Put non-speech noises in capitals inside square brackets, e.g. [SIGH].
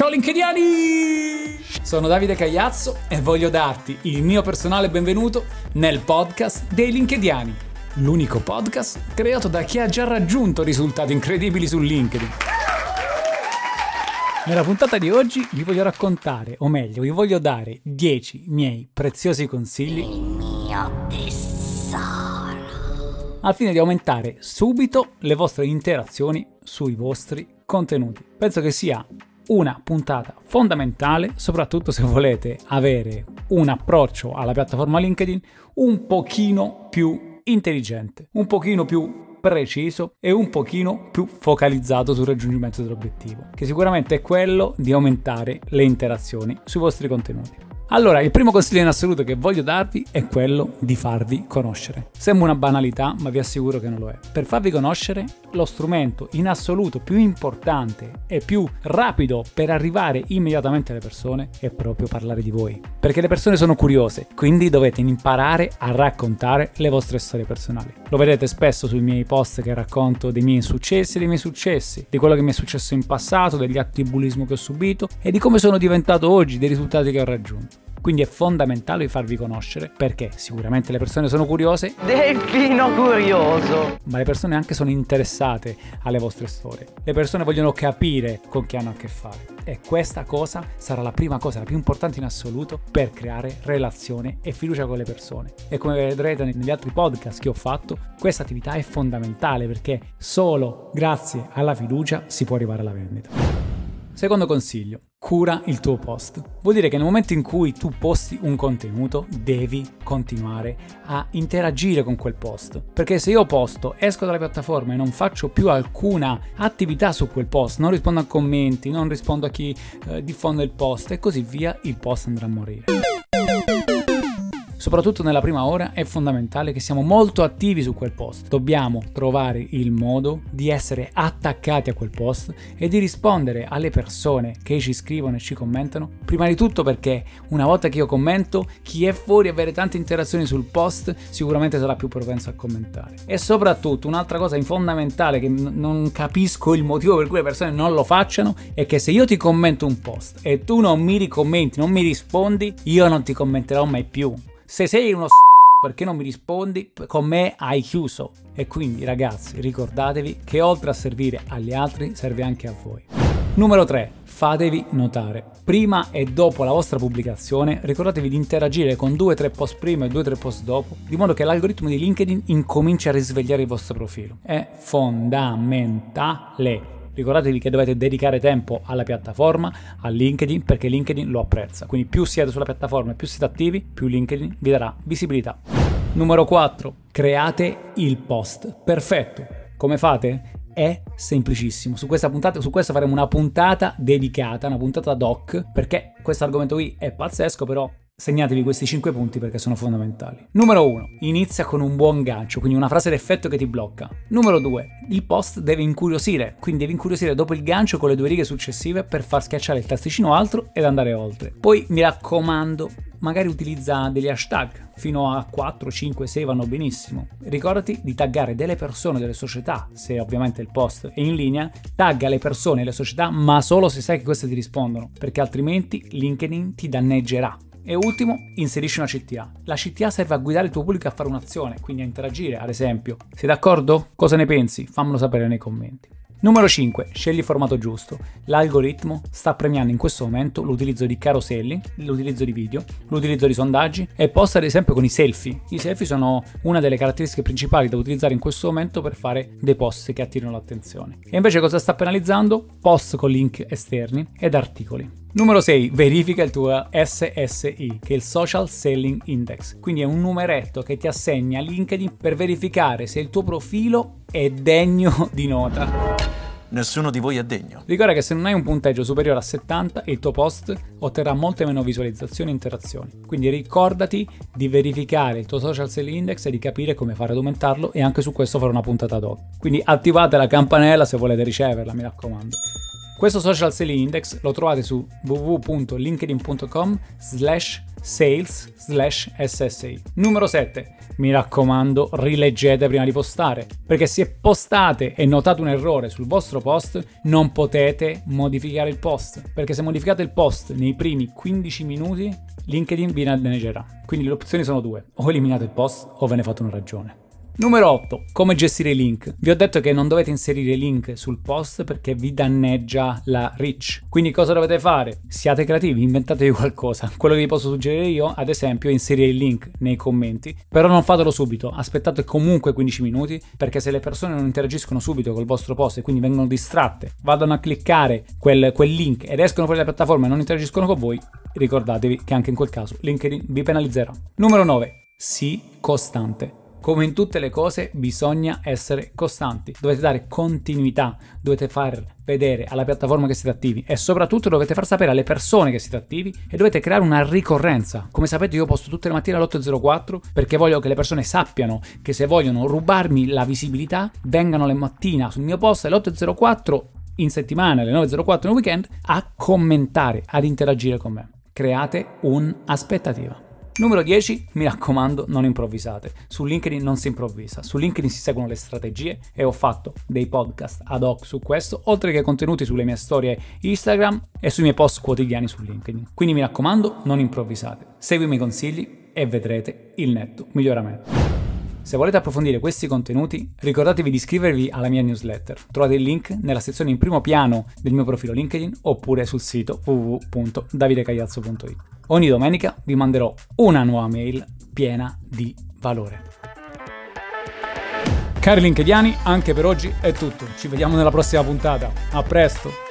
Ciao LinkedIani! Sono Davide Cagliazzo e voglio darti il mio personale benvenuto nel podcast dei LinkedIani, l'unico podcast creato da chi ha già raggiunto risultati incredibili su LinkedIn. Nella puntata di oggi vi voglio raccontare, o meglio, vi voglio dare 10 miei preziosi consigli. Il mio tesoro. Al fine di aumentare subito le vostre interazioni sui vostri contenuti. Penso che sia una puntata fondamentale, soprattutto se volete avere un approccio alla piattaforma LinkedIn un pochino più intelligente, un pochino più preciso e un pochino più focalizzato sul raggiungimento dell'obiettivo, che sicuramente è quello di aumentare le interazioni sui vostri contenuti. Allora, il primo consiglio in assoluto che voglio darvi è quello di farvi conoscere. Sembra una banalità, ma vi assicuro che non lo è. Per farvi conoscere, lo strumento in assoluto più importante e più rapido per arrivare immediatamente alle persone è proprio parlare di voi. Perché le persone sono curiose, quindi dovete imparare a raccontare le vostre storie personali. Lo vedete spesso sui miei post che racconto dei miei insuccessi e dei miei successi, di quello che mi è successo in passato, degli atti di bullismo che ho subito e di come sono diventato oggi, dei risultati che ho raggiunto. Quindi è fondamentale farvi conoscere perché sicuramente le persone sono curiose. Delfino curioso! Ma le persone anche sono interessate alle vostre storie. Le persone vogliono capire con chi hanno a che fare. E questa cosa sarà la prima cosa, la più importante in assoluto per creare relazione e fiducia con le persone. E come vedrete negli altri podcast che ho fatto, questa attività è fondamentale perché solo grazie alla fiducia si può arrivare alla vendita. Secondo consiglio, cura il tuo post. Vuol dire che nel momento in cui tu posti un contenuto, devi continuare a interagire con quel post. Perché se io posto, esco dalla piattaforma e non faccio più alcuna attività su quel post, non rispondo a commenti, non rispondo a chi eh, diffonde il post e così via, il post andrà a morire soprattutto nella prima ora, è fondamentale che siamo molto attivi su quel post. Dobbiamo trovare il modo di essere attaccati a quel post e di rispondere alle persone che ci scrivono e ci commentano. Prima di tutto perché una volta che io commento, chi è fuori e avere tante interazioni sul post sicuramente sarà più propenso a commentare. E soprattutto un'altra cosa fondamentale che n- non capisco il motivo per cui le persone non lo facciano è che se io ti commento un post e tu non mi ricommenti, non mi rispondi, io non ti commenterò mai più. Se sei uno perché non mi rispondi, con me hai chiuso. E quindi ragazzi, ricordatevi che oltre a servire agli altri, serve anche a voi. Numero 3. Fatevi notare. Prima e dopo la vostra pubblicazione, ricordatevi di interagire con 2-3 post prima e 2-3 post dopo, di modo che l'algoritmo di LinkedIn incominci a risvegliare il vostro profilo. È fondamentale. Ricordatevi che dovete dedicare tempo alla piattaforma, a LinkedIn, perché LinkedIn lo apprezza. Quindi più siete sulla piattaforma e più siete attivi, più LinkedIn vi darà visibilità. Numero 4. Create il post. Perfetto. Come fate? È semplicissimo. Su questa puntata, su questa faremo una puntata dedicata, una puntata doc, perché questo argomento qui è pazzesco, però Segnatevi questi 5 punti perché sono fondamentali. Numero 1. Inizia con un buon gancio, quindi una frase d'effetto che ti blocca. Numero 2. Il post deve incuriosire, quindi devi incuriosire dopo il gancio con le due righe successive per far schiacciare il tasticino altro ed andare oltre. Poi mi raccomando, magari utilizza degli hashtag, fino a 4, 5, 6 vanno benissimo. Ricordati di taggare delle persone, delle società, se ovviamente il post è in linea, tagga le persone e le società, ma solo se sai che queste ti rispondono, perché altrimenti LinkedIn ti danneggerà. E ultimo, inserisci una CTA. La CTA serve a guidare il tuo pubblico a fare un'azione, quindi a interagire, ad esempio. Sei d'accordo? Cosa ne pensi? Fammelo sapere nei commenti. Numero 5. Scegli il formato giusto. L'algoritmo sta premiando in questo momento l'utilizzo di caroselli, l'utilizzo di video, l'utilizzo di sondaggi e post ad esempio con i selfie. I selfie sono una delle caratteristiche principali da utilizzare in questo momento per fare dei post che attirano l'attenzione. E invece cosa sta penalizzando? Post con link esterni ed articoli. Numero 6. Verifica il tuo SSI, che è il Social Selling Index. Quindi è un numeretto che ti assegna LinkedIn per verificare se il tuo profilo è degno [LAUGHS] di nota. Nessuno di voi è degno. Ricorda che se non hai un punteggio superiore a 70, il tuo post otterrà molte meno visualizzazioni e interazioni. Quindi ricordati di verificare il tuo social selling index e di capire come fare ad aumentarlo e anche su questo fare una puntata ad hoc. Quindi attivate la campanella se volete riceverla, mi raccomando. Questo social selling index lo trovate su www.linkedin.com slash sales slash SSA. Numero 7. Mi raccomando, rileggete prima di postare, perché se postate e notate un errore sul vostro post, non potete modificare il post, perché se modificate il post nei primi 15 minuti, LinkedIn vi danneggerà. Quindi le opzioni sono due, o eliminate il post o ve ne fate una ragione. Numero 8. Come gestire i link. Vi ho detto che non dovete inserire link sul post perché vi danneggia la reach. Quindi cosa dovete fare? Siate creativi, inventatevi [LAUGHS] qualcosa. Quello che vi posso suggerire io, ad esempio, è inserire il link nei commenti. Però non fatelo subito, aspettate comunque 15 minuti perché se le persone non interagiscono subito col vostro post e quindi vengono distratte, vadano a cliccare quel, quel link ed escono fuori dalla piattaforma e non interagiscono con voi, ricordatevi che anche in quel caso LinkedIn vi penalizzerà. Numero 9. Sii costante. Come in tutte le cose bisogna essere costanti, dovete dare continuità, dovete far vedere alla piattaforma che siete attivi e soprattutto dovete far sapere alle persone che siete attivi e dovete creare una ricorrenza. Come sapete io posto tutte le mattine all'8.04 perché voglio che le persone sappiano che se vogliono rubarmi la visibilità vengano le mattina sul mio post alle 8.04 in settimana alle 9.04 nel weekend a commentare, ad interagire con me. Create un'aspettativa. Numero 10, mi raccomando, non improvvisate. Su LinkedIn non si improvvisa, su LinkedIn si seguono le strategie e ho fatto dei podcast ad hoc su questo, oltre che contenuti sulle mie storie Instagram e sui miei post quotidiani su LinkedIn. Quindi mi raccomando, non improvvisate. Segui i miei consigli e vedrete il netto miglioramento. Se volete approfondire questi contenuti, ricordatevi di iscrivervi alla mia newsletter. Trovate il link nella sezione in primo piano del mio profilo LinkedIn oppure sul sito www.davidecagliazzo.it. Ogni domenica vi manderò una nuova mail piena di valore. Cari linkediani, anche per oggi è tutto. Ci vediamo nella prossima puntata. A presto!